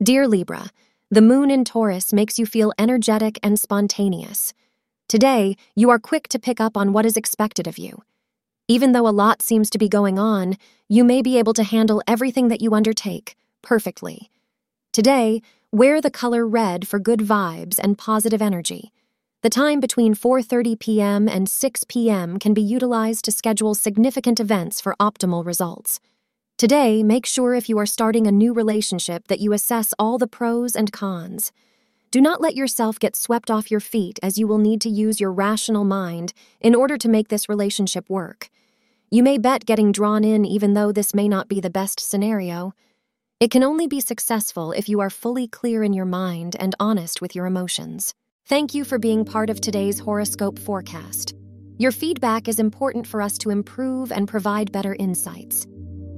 Dear Libra, the moon in Taurus makes you feel energetic and spontaneous. Today, you are quick to pick up on what is expected of you. Even though a lot seems to be going on, you may be able to handle everything that you undertake perfectly. Today, wear the color red for good vibes and positive energy. The time between 4:30 p.m. and 6 p.m. can be utilized to schedule significant events for optimal results. Today, make sure if you are starting a new relationship that you assess all the pros and cons. Do not let yourself get swept off your feet as you will need to use your rational mind in order to make this relationship work. You may bet getting drawn in even though this may not be the best scenario. It can only be successful if you are fully clear in your mind and honest with your emotions. Thank you for being part of today's horoscope forecast. Your feedback is important for us to improve and provide better insights.